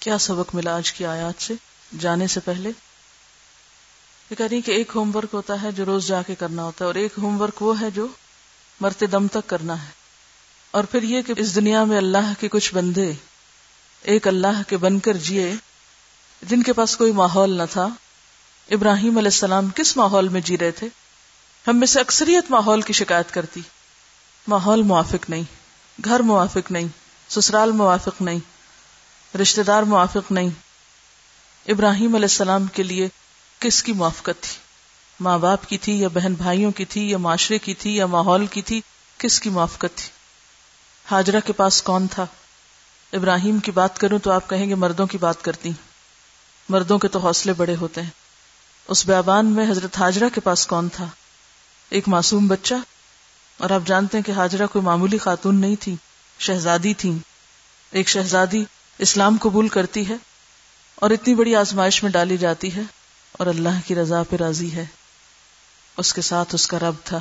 کیا سبق ملا آج کی آیات سے؟ جانے سے پہلے؟ یہ کہہ رہی کہ ایک ہوم ورک ہوتا ہے جو روز جا کے کرنا ہوتا ہے، اور ایک ہوم ورک وہ ہے جو مرتے دم تک کرنا ہے۔ اور پھر یہ کہ اس دنیا میں اللہ کے کچھ بندے، ایک اللہ کے بن کر جیے، جن کے پاس کوئی ماحول نہ تھا۔ ابراہیم علیہ السلام کس ماحول میں جی رہے تھے؟ ہم میں سے اکثریت ماحول کی شکایت کرتی۔ ماحول موافق نہیں، گھر موافق نہیں، سسرال موافق نہیں رشتے دار موافق نہیں۔ ابراہیم علیہ السلام کے لیے کس کی موافقت تھی؟ ماں باپ کی تھی یا بہن بھائیوں کی تھی یا معاشرے کی تھی یا ماحول کی تھی؟ کس کی موافقت تھی؟ ہاجرہ کے پاس کون تھا؟ ابراہیم کی بات کروں تو آپ کہیں گے مردوں کی بات کرتی مردوں کے تو حوصلے بڑے ہوتے ہیں۔ اس بیابان میں حضرت حاجرہ کے پاس کون تھا؟ ایک معصوم بچہ۔ اور آپ جانتے ہیں کہ حاجرہ کوئی معمولی خاتون نہیں تھی، شہزادی تھی ایک شہزادی اسلام قبول کرتی ہے اور اتنی بڑی آزمائش میں ڈالی جاتی ہے اور اللہ کی رضا پہ راضی ہے۔ اس کے ساتھ اس کا رب تھا۔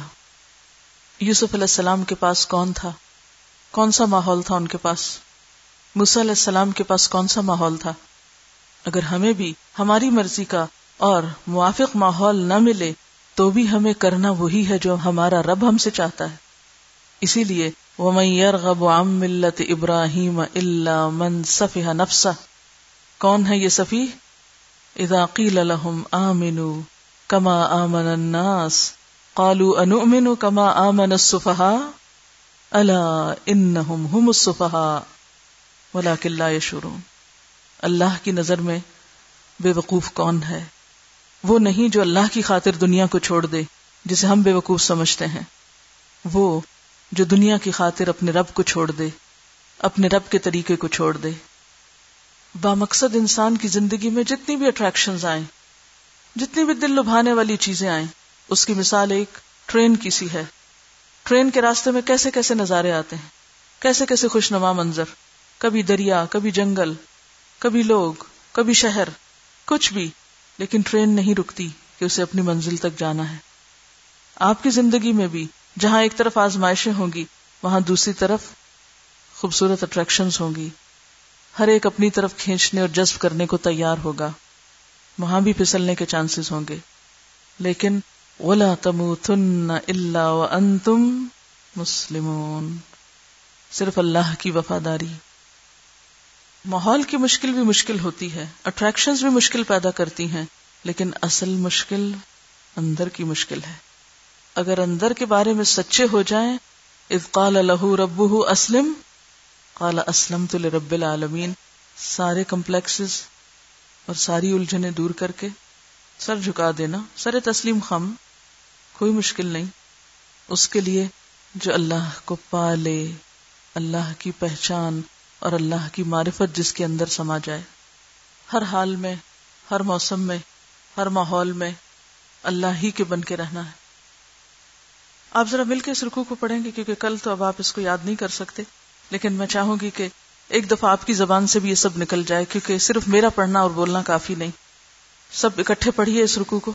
یوسف علیہ السلام کے پاس کون تھا؟ کون سا ماحول تھا ان کے پاس؟ علیہ السلام کے پاس کون سا ماحول تھا؟ اگر ہمیں بھی ہماری مرضی کا اور موافق ماحول نہ ملے تو بھی ہمیں کرنا وہی ہے جو ہمارا رب ہم سے چاہتا ہے۔ اسی لیے وہ ملت ابراہیم اللہ من صفح نفسا کون ہے یہ صفی اذا قیل لهم آمنوا کما آمن الناس قالوا انؤمن کما آمن السفهاء اللہ ان يشعرون اللہ کی نظر میں بے وقوف کون ہے؟ وہ نہیں جو اللہ کی خاطر دنیا کو چھوڑ دے جسے ہم بے وقوف سمجھتے ہیں وہ جو دنیا کی خاطر اپنے رب کو چھوڑ دے، اپنے رب کے طریقے کو چھوڑ دے۔ با مقصد انسان کی زندگی میں جتنی بھی اٹریکشن آئیں، جتنی بھی دل لبھانے والی چیزیں آئیں، اس کی مثال ایک ٹرین کی سی ہے۔ ٹرین کے راستے میں کیسے کیسے نظارے آتے ہیں، کیسے کیسے خوش نما منظر۔ کبھی دریا، کبھی جنگل، کبھی لوگ، کبھی شہر، کچھ بھی۔ لیکن ٹرین نہیں رکتی کہ اسے اپنی منزل تک جانا ہے۔ آپ کی زندگی میں بھی جہاں ایک طرف آزمائشیں ہوں گی، وہاں دوسری طرف خوبصورت اٹریکشن ہوں گی۔ ہر ایک اپنی طرف کھینچنے اور جذب کرنے کو تیار ہوگا۔ وہاں بھی پھسلنے کے چانسز ہوں گے۔ لیکن ولا تموتن الا وانتم مسلمون۔ صرف اللہ کی وفاداری۔ ماحول کی مشکل بھی مشکل ہوتی ہے۔ اٹریکشن بھی مشکل پیدا کرتی ہیں، لیکن اصل مشکل اندر کی مشکل ہے۔ اگر اندر کے بارے میں سچے ہو جائیں، اذ قال له ربه اسلم، قال اسلمت لرب العالمین، سارے کمپلیکسز اور ساری الجھنیں دور کر کے، سر جھکا دینا، سر تسلیم خم، کوئی مشکل نہیں۔ اس کے لیے جو اللہ کو پالے، اللہ کی پہچان اور اللہ کی معرفت جس کے اندر سما جائے۔ ہر حال میں، ہر موسم میں، ہر ماحول میں، اللہ ہی کے بن کے رہنا ہے۔ آپ ذرا مل کے اس رکو کو پڑھیں گے کیونکہ کل تو اب آپ اس کو یاد نہیں کر سکتے۔ لیکن میں چاہوں گی کہ ایک دفعہ آپ کی زبان سے بھی یہ سب نکل جائے، کیونکہ صرف میرا پڑھنا اور بولنا کافی نہیں۔ سب اکٹھے پڑھیے اس رکو کو۔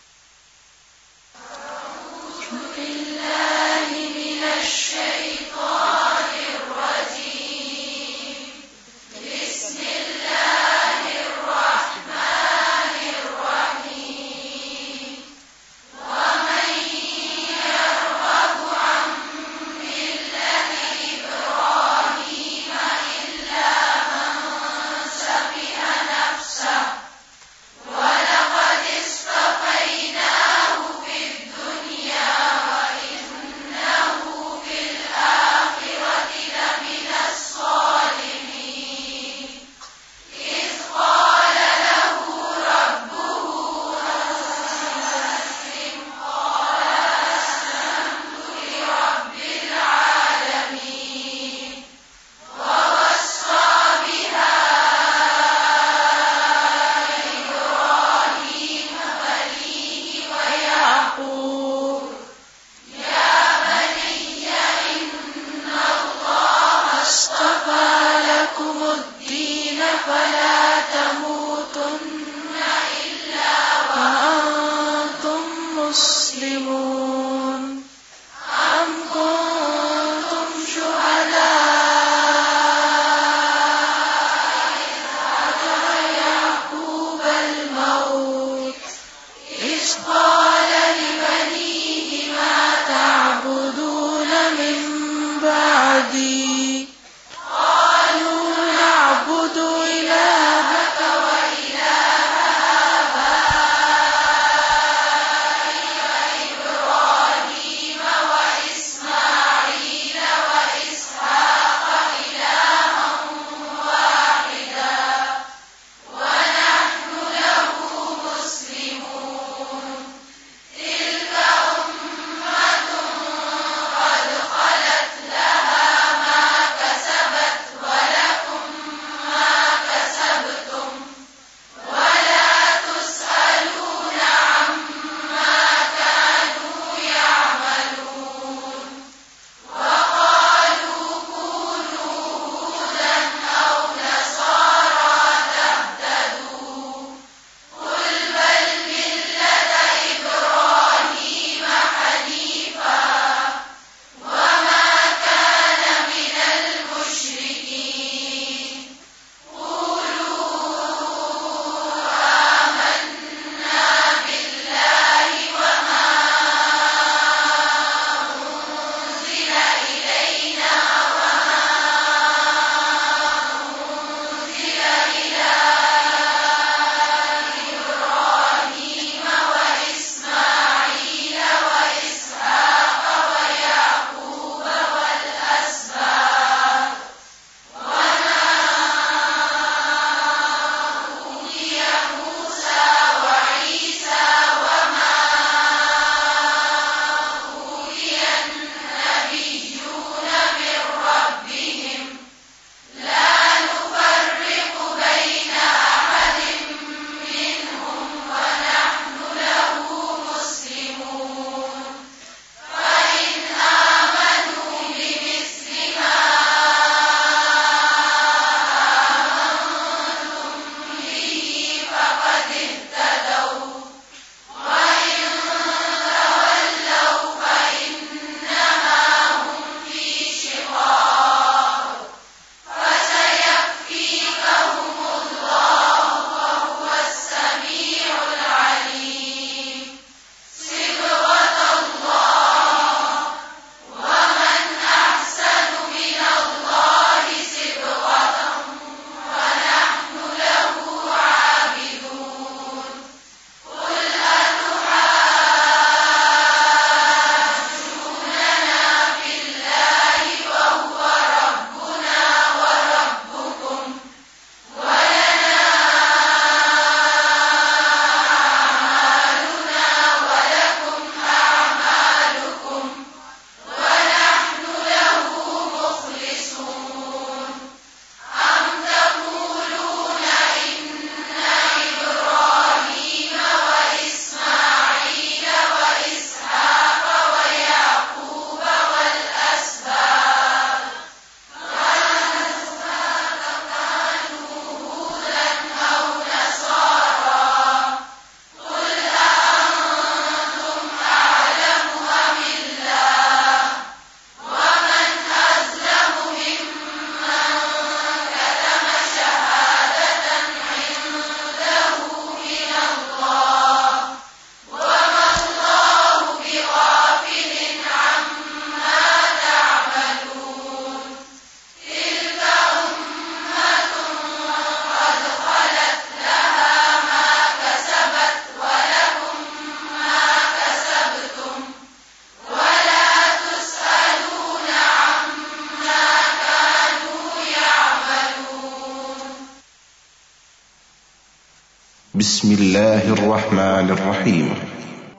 بسم الله الرحمن الرحيم.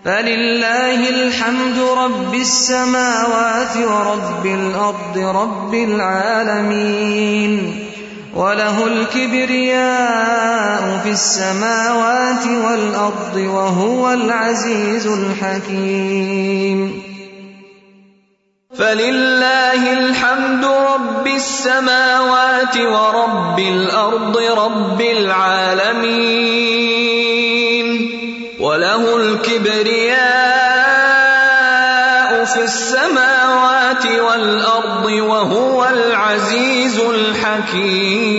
فلله الحمد رب السماوات ورب الأرض رب العالمين وله الكبرياء في السماوات والأرض وهو العزيز الحكيم فلله الحمد رب السماوات ورب الأرض رب العالمين وله الكبرياء في السماوات والأرض وهو العزيز الحكيم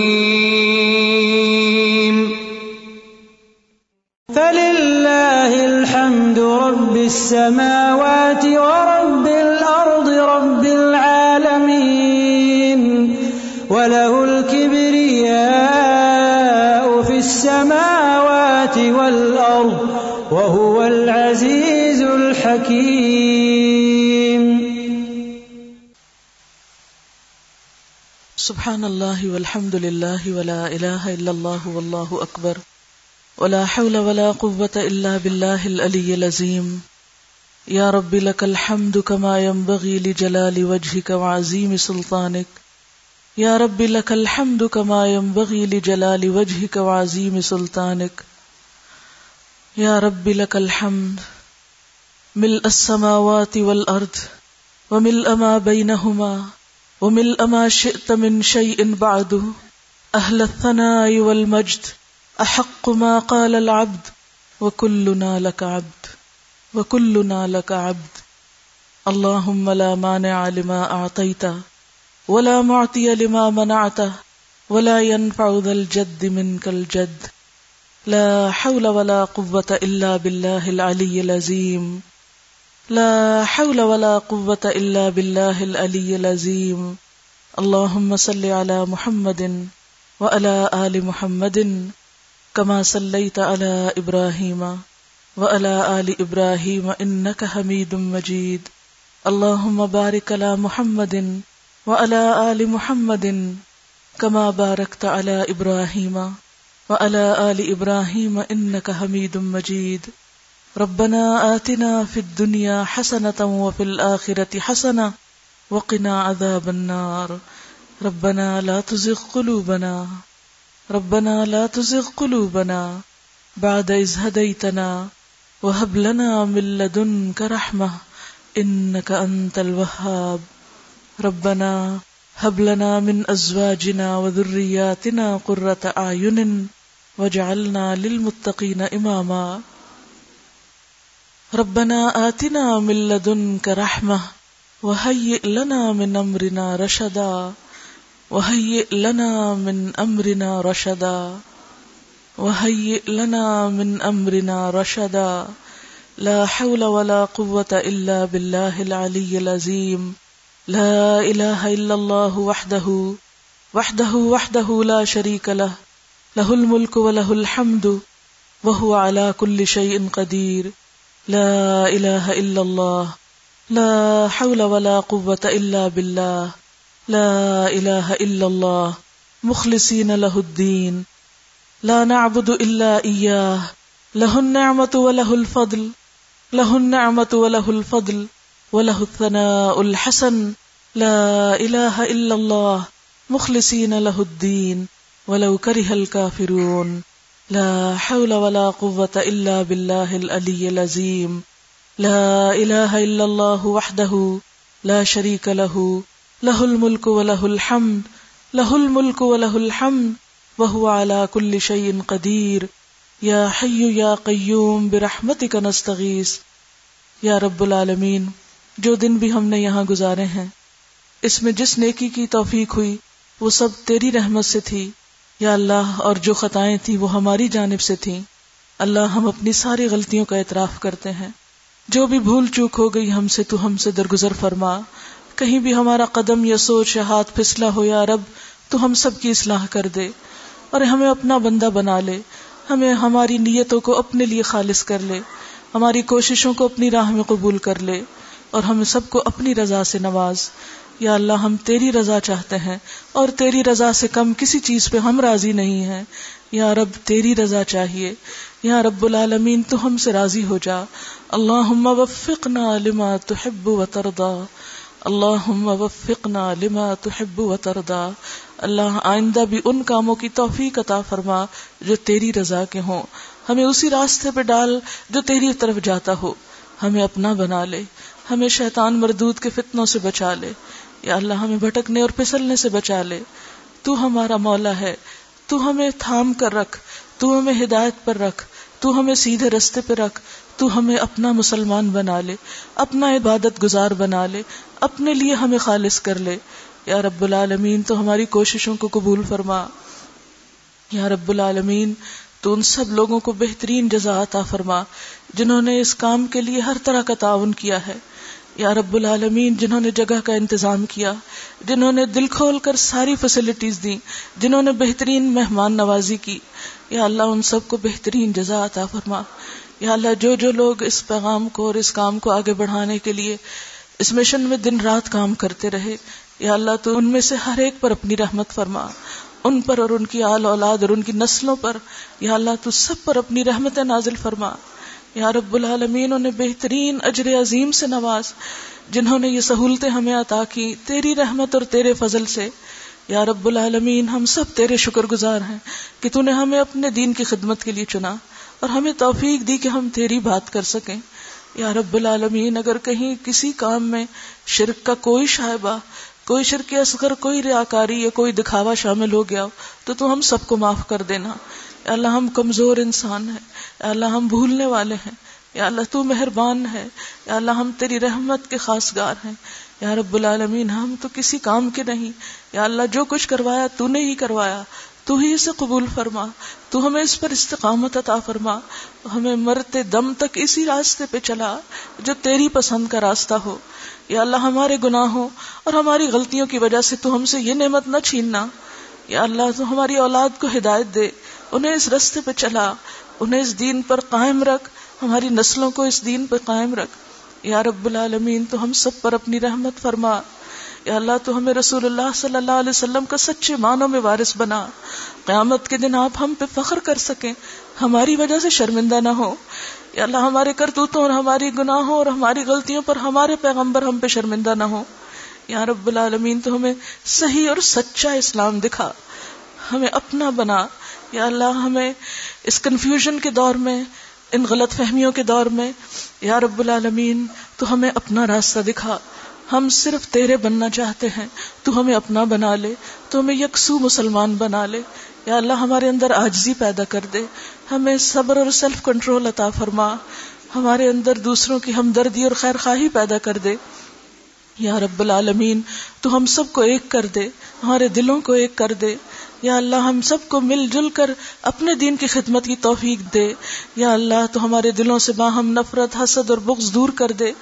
فلله الحمد رب السماوات الكبرياء في السماوات والأرض وهو العزيز الحكيم. سبحان الله والحمد لله ولا إله إلا الله والله أكبر. ولا حول ولا قوة إلا بالله الألي العظيم. يا رب لك الحمد كما ينبغي لجلال وجهك وعظيم سلطانك. يا رب لك الحمد كما ينبغي لجلال وجهك وعظيم سلطانك يا رب لك الحمد ملء السماوات والأرض وملء ما بينهما وملء ما شئت من شيء بعده أهل الثناء والمجد أحق ما قال العبد وكلنا لك عبد وكلنا لك عبد اللهم لا مانع لما أعطيت ولا معطي لما منعت ولا ينفع ذا الجد منك الجد. لا حول ولا قوة إلا بالله العلي العظيم. لا حول ولا قوة إلا بالله العلي العظيم. اللهم صل على محمد وعلى آل محمد كما صليت على إبراهيم وعلى آل إبراهيم إنك حميد مجيد. اللهم بارك على محمد وعلى وعلى آل محمد كما باركت على إبراهيم وعلى آل إبراهيم إنك حميد مجيد. ربنا آتنا في الدنيا حسنة وفي الآخرة حسنة وقنا عذاب النار. ربنا لا تزغ قلوبنا، ربنا لا تزغ قلوبنا بعد إذ هديتنا وهب لنا من لدنك رحمة إنك أنت الوهاب. ربنا هب لنا من أزواجنا وذرياتنا قرة أعين واجعلنا للمتقين إماما ربنا آتنا من لدنك رحمة وهيئ لنا من أمرنا رشدا. وهيئ لنا من أمرنا رشدا. وهيئ لنا من أمرنا رشدا. لا حول ولا قوة إلا بالله العلي العظيم. لا إله إلا الله وحده وحده وحده لا شريك له له الملك وله الحمد، وهو على كل شيء قدير. لا إله إلا الله، لا حول ولا قوة إلا بالله. لا إله إلا الله، مخلصين له الدين. لا نعبد إلا إياه، له النعمة وله الفضل، له النعمة وله الفضل. وله الثناء الحسن لا إله إلا الله مخلصين له الدين ولو كره الكافرون لا حول ولا قوة إلا بالله الألي العظيم لا إله إلا الله وحده لا شريك له له الملك وله الحمد له الملك وله الحمد وهو على كل شيء قدير يا حي يا قيوم برحمتك نستغيث یا رب العالمین جو دن بھی ہم نے یہاں گزارے ہیں۔ اس میں جس نیکی کی توفیق ہوئی، وہ سب تیری رحمت سے تھی۔ یا اللہ، اور جو خطائیں تھیں، وہ ہماری جانب سے تھیں۔ اللہ، ہم اپنی ساری غلطیوں کا اعتراف کرتے ہیں۔ جو بھی بھول چوک ہو گئی ہم سے، تو ہم سے درگزر فرما۔ کہیں بھی ہمارا قدم یا سوچ یا ہاتھ پھسلا ہو، یا رب، تو ہم سب کی اصلاح کر دے۔ اور ہمیں اپنا بندہ بنا لے۔ ہمیں ہماری نیتوں کو اپنے لیے خالص کر لے۔ ہماری کوششوں کو اپنی راہ میں قبول کر لے۔ اور ہم سب کو اپنی رضا سے نواز۔ یا اللہ، ہم تیری رضا چاہتے ہیں، اور تیری رضا سے کم کسی چیز پہ ہم راضی نہیں ہیں۔ یا رب، تیری رضا چاہیے۔ یا رب العالمین، تو ہم سے راضی ہو جا۔ اللہ وفقنا لما تحب و تردا اللہ وفقنا لما تحب و تردا اللہ آئندہ بھی ان کاموں کی توفیق عطا فرما جو تیری رضا کے ہوں۔ ہمیں اسی راستے پہ ڈال جو تیری طرف جاتا ہو۔ ہمیں اپنا بنا لے۔ ہمیں شیطان مردود کے فتنوں سے بچا لے۔ یا اللہ، ہمیں بھٹکنے اور پھسلنے سے بچا لے۔ تو ہمارا مولا ہے۔ تو ہمیں تھام کر رکھ۔ تو ہمیں ہدایت پر رکھ۔ تو ہمیں سیدھے رستے پہ رکھ۔ تو ہمیں اپنا مسلمان بنا لے۔ اپنا عبادت گزار بنا لے۔ اپنے لیے ہمیں خالص کر لے۔ یا رب العالمین، تو ہماری کوششوں کو قبول فرما۔ یا رب العالمین، تو ان سب لوگوں کو بہترین جزا عطا فرما، جنہوں نے اس کام کے لیے ہر طرح کا تعاون کیا ہے۔ یا رب العالمین، جنہوں نے جگہ کا انتظام کیا، جنہوں نے دل کھول کر ساری فیسلٹیز دی، جنہوں نے بہترین مہمان نوازی کی، یا اللہ ان سب کو بہترین جزا عطا فرما۔ یا اللہ، جو جو لوگ اس پیغام کو اور اس کام کو آگے بڑھانے کے لیے اس مشن میں دن رات کام کرتے رہے، یا اللہ تو ان میں سے ہر ایک پر اپنی رحمت فرما۔ ان پر اور ان کی آل اولاد اور ان کی نسلوں پر، یا اللہ تو سب پر اپنی رحمت نازل فرما۔ یا رب العالمین، انہیں بہترین اجر عظیم سے نواز، جنہوں نے یہ سہولتیں ہمیں عطا کی تیری رحمت اور تیرے فضل سے۔ یا رب العالمین، ہم سب تیرے شکر گزار ہیں کہ تو نے ہمیں اپنے دین کی خدمت کے لیے چنا اور ہمیں توفیق دی کہ ہم تیری بات کر سکیں۔ یا رب العالمین، اگر کہیں کسی کام میں شرک کا کوئی شائبہ، کوئی شرک اصغر، کوئی ریاکاری یا کوئی دکھاوا شامل ہو گیا تو تو ہم سب کو معاف کر دینا۔ یا اللہ ہم کمزور انسان ہیں یا اللہ ہم بھولنے والے ہیں، یا اللہ تو مہربان ہے، یا اللہ ہم تیری رحمت کے خاص گار ہیں۔ یا رب العالمین، ہم تو کسی کام کے نہیں۔ یا اللہ جو کچھ کروایا تو نے ہی کروایا، تو ہی اسے قبول فرما۔ تو ہمیں اس پر استقامت عطا فرما۔ ہمیں مرتے دم تک اسی راستے پہ چلا جو تیری پسند کا راستہ ہو۔ یا اللہ ہمارے گناہوں اور ہماری غلطیوں کی وجہ سے تو ہم سے یہ نعمت نہ چھیننا۔ یا اللہ تو ہماری اولاد کو ہدایت دے۔ انہیں اس رستے پہ چلا، انہیں اس دین پر قائم رکھ، ہماری نسلوں کو اس دین پر قائم رکھ۔ یا رب العالمین، تو ہم سب پر اپنی رحمت فرما۔ یا اللہ، تو ہمیں رسول اللہ صلی اللہ علیہ وسلم کا سچے معنوں میں وارث بنا۔ قیامت کے دن آپ ہم پہ فخر کر سکیں۔ ہماری وجہ سے شرمندہ نہ ہو۔ یا اللہ، ہمارے کرتوتوں اور ہماری گناہوں اور ہماری غلطیوں پر ہمارے پیغمبر ہم پہ شرمندہ نہ ہو۔ یا رب العالمین، تو ہمیں صحیح اور سچا اسلام دکھا۔ ہمیں اپنا بنا۔ یا اللہ ہمیں اس کنفیوژن کے دور میں، ان غلط فہمیوں کے دور میں، یا رب العالمین، تو ہمیں اپنا راستہ دکھا۔ ہم صرف تیرے بننا چاہتے ہیں، تو ہمیں اپنا بنا لے، تو ہمیں یکسو مسلمان بنا لے۔ یا اللہ، ہمارے اندر آجزی پیدا کر دے۔ ہمیں صبر اور سیلف کنٹرول عطا فرما۔ ہمارے اندر دوسروں کی ہمدردی اور خیر خواہی پیدا کر دے۔ یا رب العالمین، تو ہم سب کو ایک کر دے، ہمارے دلوں کو ایک کر دے۔ یا اللہ ہم سب کو مل جل کر اپنے دین کی خدمت کی توفیق دے۔ یا اللہ تو ہمارے دلوں سے باہم نفرت، حسد اور بغض دور کر دے۔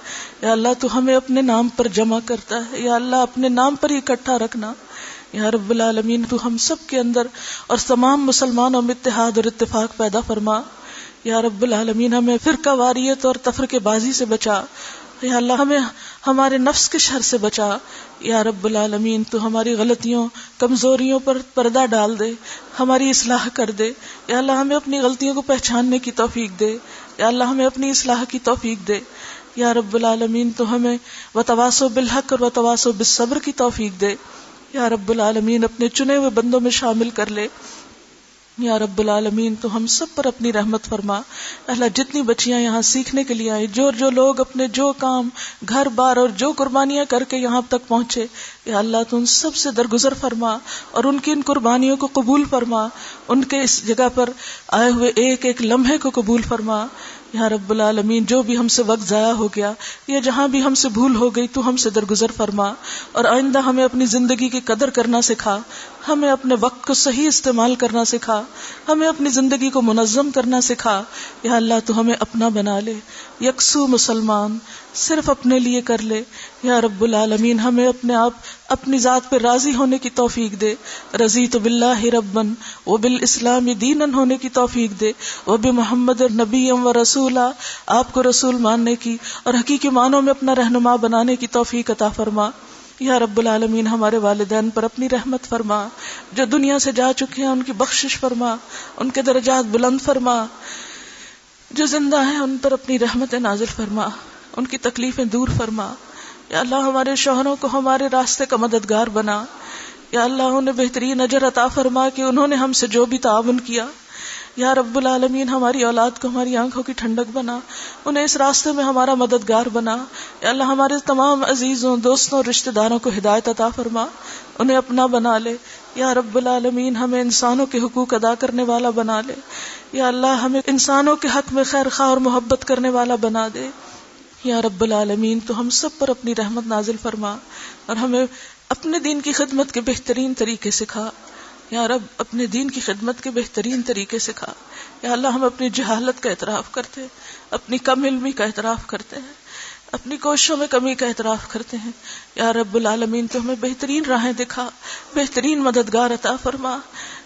یا اللہ تو ہمیں اپنے نام پر جمع کرتا ہے۔ یا اللہ اپنے نام پر ہی اکٹھا رکھنا۔ یا رب العالمین تو ہم سب کے اندر اور تمام مسلمانوں میں اتحاد اور اتفاق پیدا فرما۔ یا رب العالمین ہمیں فرقہ واریت اور تفرق بازی سے بچا۔ یا اللہ ہمیں ہمارے نفس کے شر سے بچا۔ یا رب العالمین، تو ہماری غلطیوں، کمزوریوں پر پردہ ڈال دے، ہماری اصلاح کر دے۔ یا اللہ، ہمیں اپنی غلطیوں کو پہچاننے کی توفیق دے۔ یا اللہ، ہمیں اپنی اصلاح کی توفیق دے۔ یا رب العالمین، تو ہمیں و تواسو بالحق اور و تواسو بالصبر کی توفیق دے۔ یا رب العالمین، اپنے چنے ہوئے بندوں میں شامل کر لے۔ یا رب العالمین، تو ہم سب پر اپنی رحمت فرما۔ اللہ، جتنی بچیاں یہاں سیکھنے کے لیے آئی جو جو لوگ اپنے جو کام، گھر بار اور جو قربانیاں کر کے یہاں تک پہنچے، یا اللہ، تو ان سب سے درگزر فرما اور ان کی ان قربانیوں کو قبول فرما۔ ان کے اس جگہ پر آئے ہوئے ایک ایک لمحے کو قبول فرما۔ یا رب العالمین، جو بھی ہم سے وقت ضائع ہو گیا، یا جہاں بھی ہم سے بھول ہو گئی، تو ہم سے درگزر فرما۔ اور آئندہ ہمیں اپنی زندگی کی قدر کرنا سکھا۔ ہمیں اپنے وقت کو صحیح استعمال کرنا سکھا، ہمیں اپنی زندگی کو منظم کرنا سکھا۔ یا اللہ تو ہمیں اپنا بنا لے، یکسو مسلمان، صرف اپنے لیے کر لے۔ یا رب العالمین، ہمیں اپنے آپ، اپنی ذات پہ راضی ہونے کی توفیق دے۔ رضی تو بلّہ ربن، وہ بال اسلام دین ہونے کی توفیق دے۔ وہ بھی محمد نبی و رسولہ، آپ کو رسول ماننے کی اور حقیقی معنوں میں اپنا رہنما بنانے کی توفیق عطا فرما۔ یا رب العالمین، ہمارے والدین پر اپنی رحمت فرما، جو دنیا سے جا چکے ہیں ان کی بخشش فرما، ان کے درجات بلند فرما، جو زندہ ہیں ان پر اپنی رحمت نازل فرما، ان کی تکلیفیں دور فرما۔ یا اللہ، ہمارے شوہروں کو ہمارے راستے کا مددگار بنا۔ یا اللہ، انہیں بہترین اجر عطا فرما کہ انہوں نے ہم سے جو بھی تعاون کیا۔ یا رب العالمین، ہماری اولاد کو ہماری آنکھوں کی ٹھنڈک بنا، انہیں اس راستے میں ہمارا مددگار بنا۔ یا اللہ، ہمارے تمام عزیزوں، دوستوں اور رشتے داروں کو ہدایت عطا فرما۔ انہیں اپنا بنا لے۔ یا رب العالمین، ہمیں انسانوں کے حقوق ادا کرنے والا بنا لے۔ یا اللہ، ہمیں انسانوں کے حق میں خیر خواہ اور محبت کرنے والا بنا دے۔ یا رب العالمین، تو ہم سب پر اپنی رحمت نازل فرما اور ہمیں اپنے دین کی خدمت کے بہترین طریقے سکھا۔ یا رب، اپنے دین کی خدمت کے بہترین طریقے سکھا۔ یا اللہ، ہم اپنی جہالت کا اعتراف کرتے ہیں، اپنی کم علمی کا اعتراف کرتے ہیں، اپنی کوششوں میں کمی کا اعتراف کرتے ہیں۔ یا رب العالمین، تو ہمیں بہترین راہیں دکھا، بہترین مددگار عطا فرما۔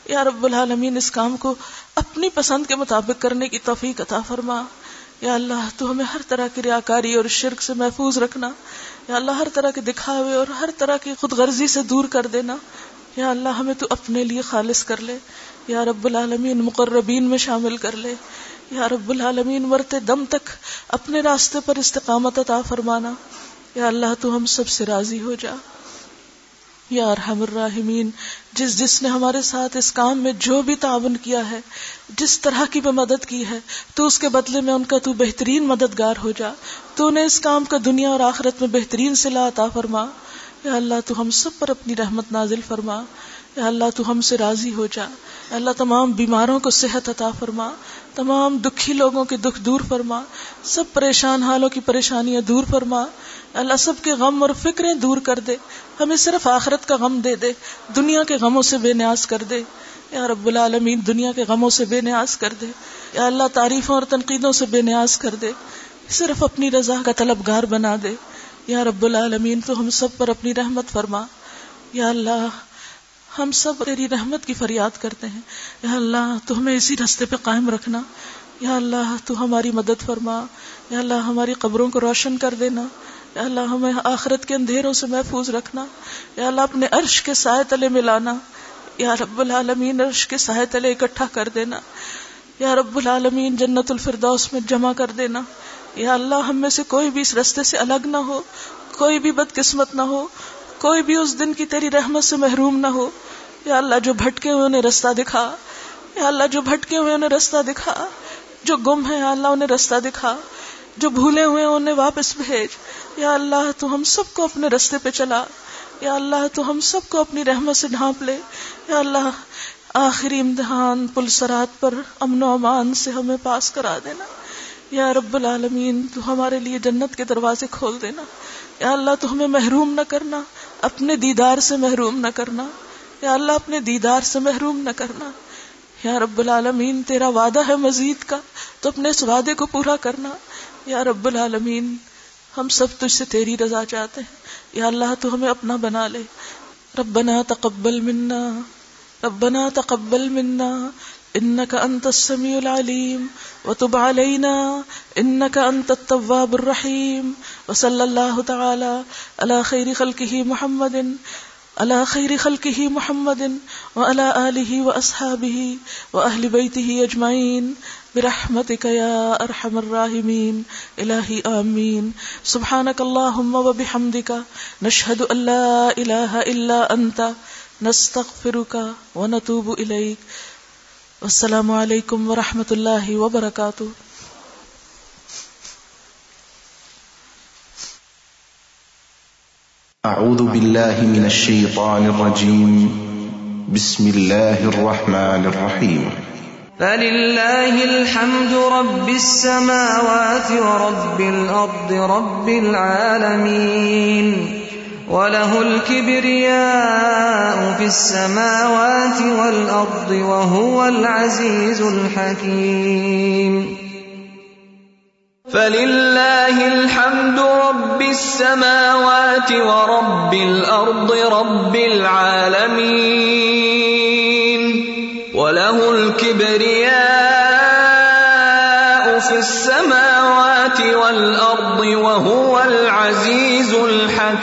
یا رب العالمین، اس کام کو اپنی پسند کے مطابق کرنے کی توفیق عطا فرما۔ یا اللہ، تو ہمیں ہر طرح کی ریاکاری اور شرک سے محفوظ رکھنا۔ یا اللہ، ہر طرح کے دکھاوے اور ہر طرح کی خود غرضی سے دور کر دینا۔ یا اللہ ہمیں تو اپنے لیے خالص کر لے، یا رب العالمین مقربین میں شامل کر لے، یا رب العالمین مرتے دم تک اپنے راستے پر استقامت عطا فرمانا۔ یا اللہ تو ہم سب سے راضی ہو جا۔ یا ارحم الراحمین، جس جس نے ہمارے ساتھ اس کام میں جو بھی تعاون کیا ہے، جس طرح کی بھی مدد کی ہے، تو اس کے بدلے میں ان کا تو بہترین مددگار ہو جا۔ تو انہیں اس کام کا دنیا اور آخرت میں بہترین صلاح عطا فرما۔ یا اللہ تو ہم سب پر اپنی رحمت نازل فرما۔ یا اللہ تو ہم سے راضی ہو جا۔ یا اللہ تمام بیماروں کو صحت عطا فرما۔ تمام دکھی لوگوں کے دکھ دور فرما۔ سب پریشان حالوں کی پریشانیاں دور فرما۔ اللہ سب کے غم اور فکریں دور کر دے۔ ہمیں صرف آخرت کا غم دے دے۔ دنیا کے غموں سے بے نیاز کر دے۔ یا رب العالمین، دنیا کے غموں سے بے نیاز کر دے۔ یا اللہ تعریفوں اور تنقیدوں سے بے نیاز کر دے۔ صرف اپنی رضا کا طلبگار بنا دے۔ یا رب العالمین، تو ہم سب پر اپنی رحمت فرما۔ یا اللہ، ہم سب تیری رحمت کی فریاد کرتے ہیں۔ یا اللہ، تو ہمیں اسی رستے پہ قائم رکھنا۔ یا اللہ، تو ہماری مدد فرما۔ یا اللہ، ہماری قبروں کو روشن کر دینا۔ یا اللہ، ہمیں آخرت کے اندھیروں سے محفوظ رکھنا۔ یا اللہ، اپنے عرش کے سائے تلے ملانا یا رب العالمین، عرش کے سائے تلے اکٹھا کر دینا۔ یا رب العالمین، جنت الفردوس میں جمع کر دینا۔ یا اللہ ہم میں سے کوئی بھی اس رستے سے الگ نہ ہو، کوئی بھی بد قسمت نہ ہو، کوئی بھی اس دن کی تیری رحمت سے محروم نہ ہو۔ یا اللہ جو بھٹکے ہوئے انہیں رستہ دکھا، یا اللہ جو بھٹکے ہوئے انہیں رستہ دکھا، جو گم ہے یا اللہ انہیں رستہ دکھا، جو بھولے ہوئے انہیں واپس بھیج۔ یا اللہ تو ہم سب کو اپنے رستے پہ چلا۔ یا اللہ تو ہم سب کو اپنی رحمت سے ڈھانپ لے۔ یا اللہ آخری امتحان پلسرات پر امن و امان سے ہمیں پاس کرا دینا۔ یا رب العالمین، تو ہمارے لیے جنت کے دروازے کھول دینا۔ یا اللہ، تو ہمیں محروم نہ کرنا، اپنے دیدار سے محروم نہ کرنا۔ یا اللہ، اپنے دیدار سے محروم نہ کرنا۔ یا رب العالمین، تیرا وعدہ ہے مزید کا، تو اپنے اس وعدے کو پورا کرنا۔ یا رب العالمین، ہم سب تجھ سے تیری رضا چاہتے ہیں۔ یا اللہ، تو ہمیں اپنا بنا لے۔ ربنا تقبل منا۔ ربنا تقبل منا۔ انك انت السميع العليم وتب علينا انك انت التواب الرحيم وصلى الله تعالى على خير خلقه محمد على خير خلقه محمد وعلى اله واصحابه واهل بيته اجمعين برحمتك يا ارحم الراحمين الهي امين سبحانك اللهم وبحمدك نشهد ان لا اله الا انت نستغفرك ونتوب اليك السلام علیکم ورحمۃ اللہ وبرکاتہ۔ أعوذ بالله من الشيطان الرجيم بسم الله الرحمن الرحيم فلله الحمد رب السماوات ورب الأرض رب العالمين۔ وله الكبرياء في السماوات والأرض وهو العزيز الحكيم فلله الحمد رب السماوات ورب الأرض رب العالمين وله الكبرياء في السماوات والأرض وهو العزيز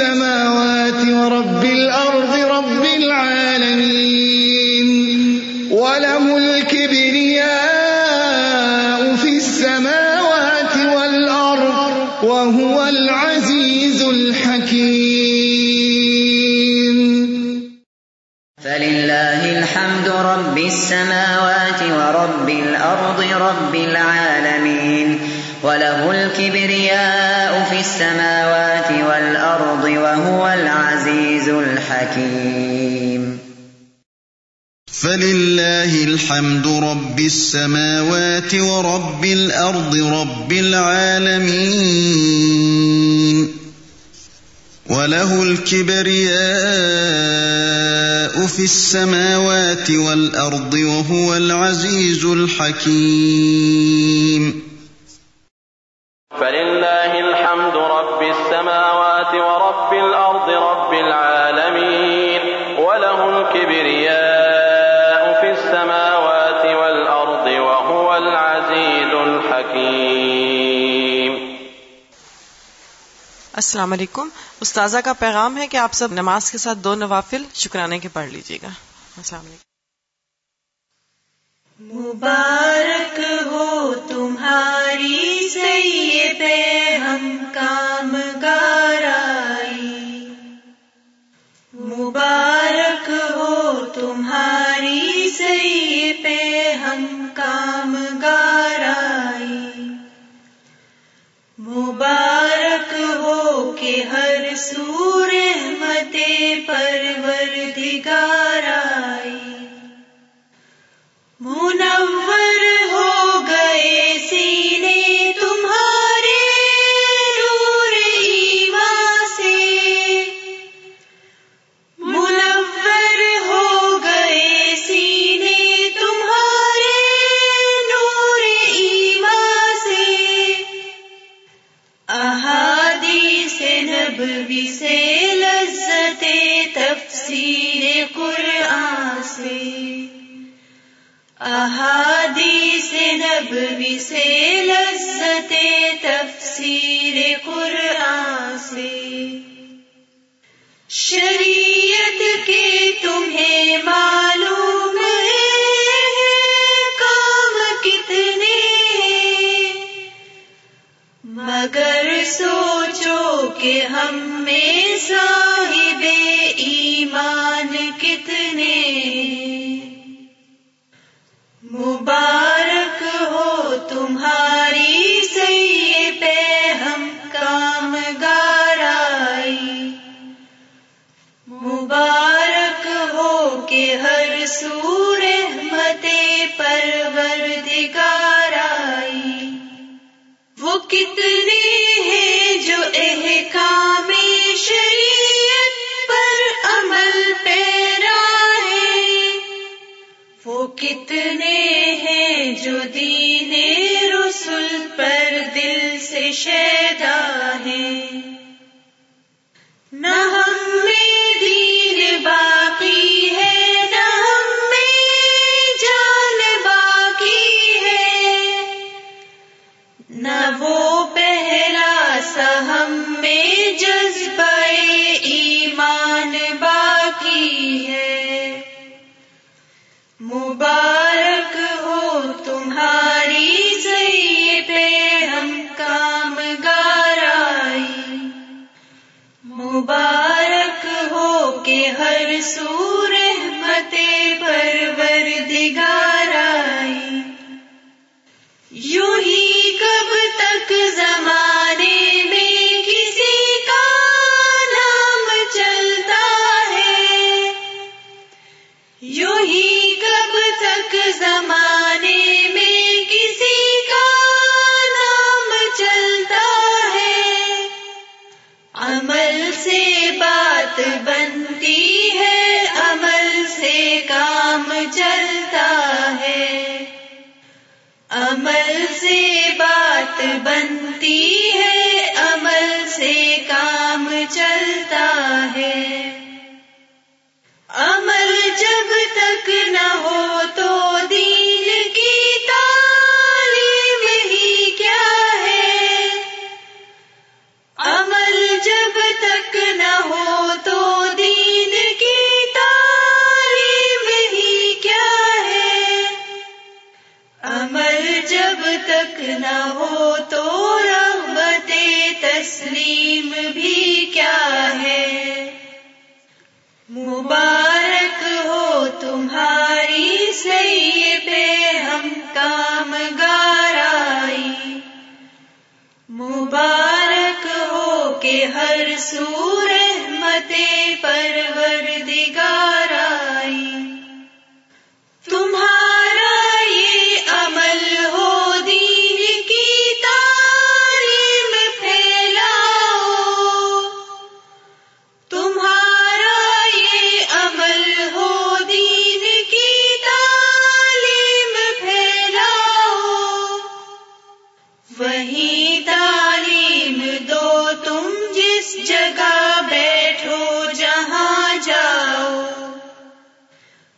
السماوات ورب الأرض رب العالمين وله الكبرياء في السماوات والأرض وهو العزيز الحكيم. فلله الحمد رب السماوات ورب الأرض رب العالمين. وله الكبرياء في السماوات والأرض وهو العزيز الحكيم. فلله الحمد رب السماوات ورب الأرض رب العالمين. وله الكبرياء في السماوات والأرض وهو العزيز الحكيم. السلام علیکم۔ استاذہ کا پیغام ہے کہ آپ سب نماز کے ساتھ دو نوافل شکرانے کے پڑھ لیجیے گا۔ السلام علیکم۔ مبارک ہو تمہاری ہم کام پرور دگارائی منور ہو گئے سینے تمہارے نور ایمان سے۔ منور ہو گئے سینے تمہارے نور ایمان سے۔ احادیث نبوی سے لذت تفسیر قرآن سے احادیث نبوی سے لگ کتنے ہیں جو احکام شریعت پر عمل پیرا ہے وہ کتنے ہیں جو دین رسول پر دل سے شیدا ہیں۔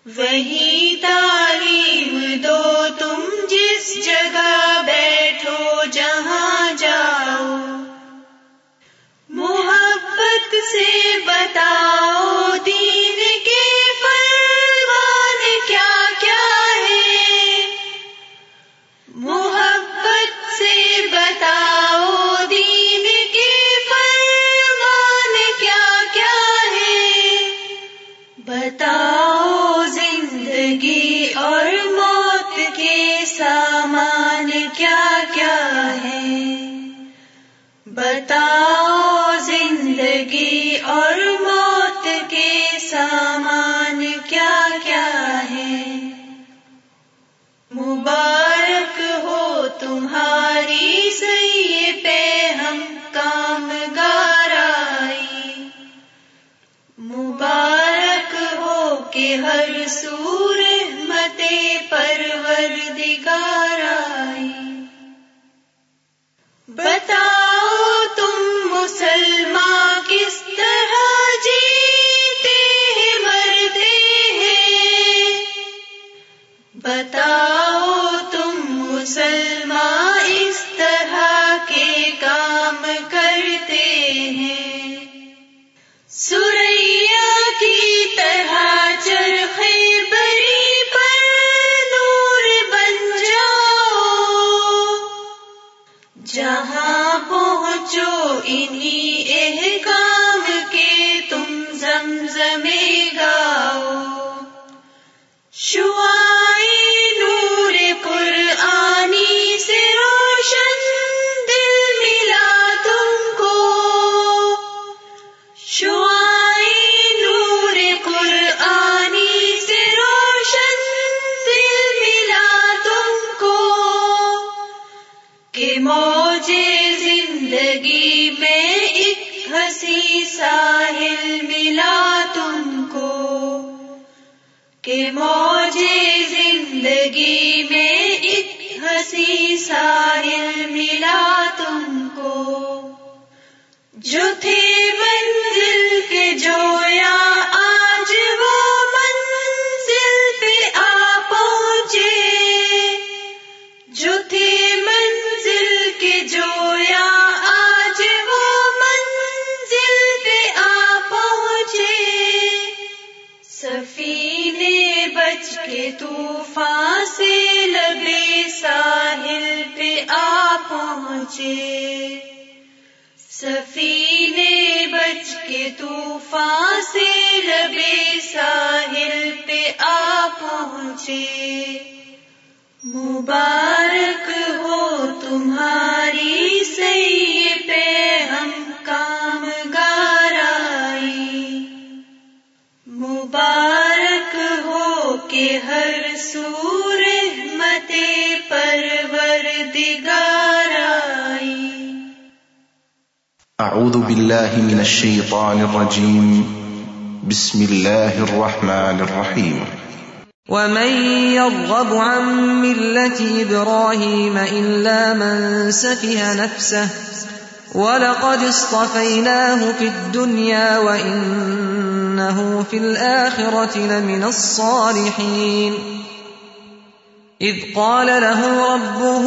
وہی تعلیم دو اور موت کے سامان کیا کیا ہے؟ مبارک ہو تمہاری سی پہ ہم کام گارائی مبارک ہو کہ ہر سور متے پرور دکھا پہنچے۔ سفینے بچ کے طوفان سے لبے ساحل پہ آ پہنچے۔ مبارک ہو تمہاری سی پہ ہم کام گارائی مبارک ہو کہ ہر سو أعوذ بالله من الشيطان الرجيم. بسم الله الرحمن الرحيم. ومن يرغب عن ملة إبراهيم إلا من سفه نفسه ولقد اصطفيناه في الدنيا وإنه في الآخرة لمن الصالحين. إذ قال له ربه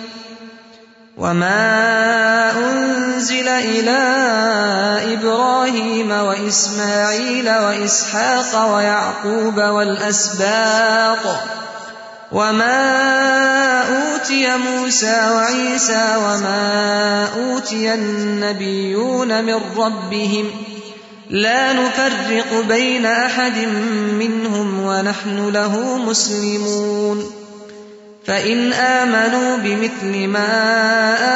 وما أنزل إلى إبراهيم وإسماعيل وإسحاق ويعقوب والأسباط وما أوتي موسى وعيسى وما أوتي النبيون من ربهم لا نفرق بين أحد منهم ونحن له مسلمون فإن آمنوا بمثل ما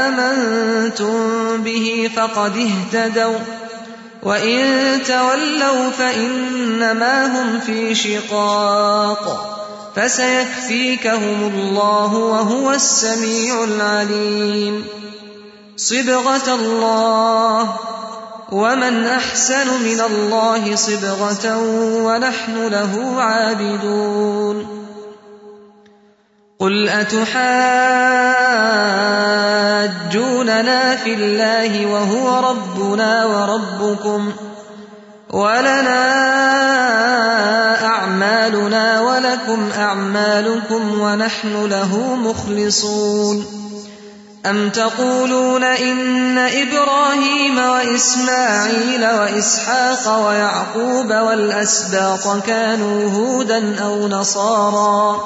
آمنتم به فقد اهتدوا وإن تولوا فإنما هم في شقاق فسيكفيكهم الله وهو السميع العليم صبغة الله ومن أحسن من الله صبغة ونحن له عابدون قل أتحاجوننا في الله وهو ربنا وربكم ولنا أعمالنا ولكم أعمالكم ونحن له مخلصون أم تقولون إن إبراهيم وإسماعيل وإسحاق ويعقوب والأسباط كانوا هودا أو نصارا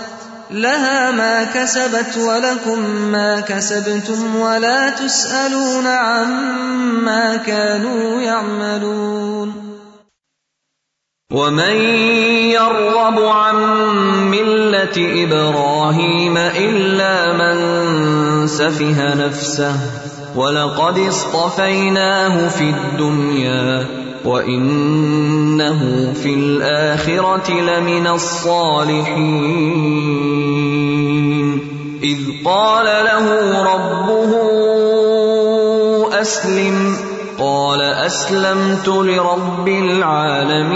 لها ما كسبت ولكم ما كسبتم ولا تسألون عما كانوا يعملون. ومن يرغب عن ملة إبراهيم إلا من سفه نفسه، ولقد اصطفيناه في الدنيا، وإن وإنه في الآخرة لمن الصالحين إذ قال له ربه أسلم قال أسلمت لرب العالمين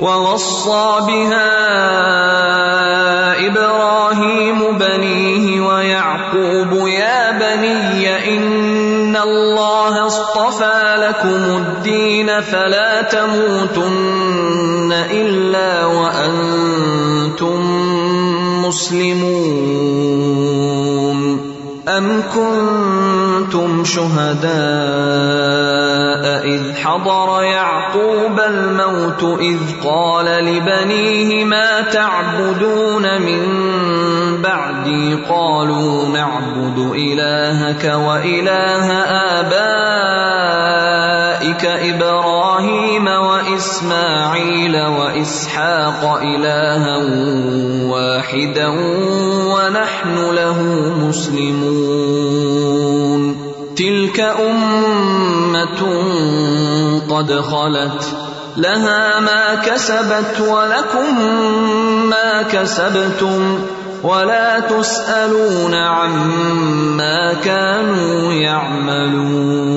ووصى بها إبراهيم بنيه ويعقوب يا بني إن الله اصطفى لكم الدين فلا تموتن إلا وأنتم مسلمون أم كنتم شهداء إذ حضر يعقوب الموت إذ قال لبنيه ما تعبدون من بعدي قالوا نعبد إلهك وإله آبائك إبراهيم وإسماعيل وإسحاق إلها واحدا ونحن له مسلمون. تلك أمة قد خلت، لها ما كسبت ولكم ما كسبتم، ولا تسألون عما كانوا يعملون.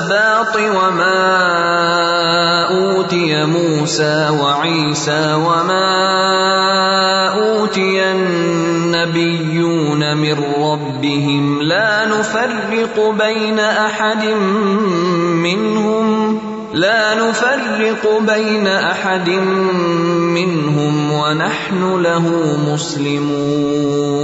والأسباط وما أوتي موسى وعيسى وما أوتي النبيون من ربهم لا نفرق بين أحد منهم، لا نفرق بين أحد منهم ونحن له مسلمون.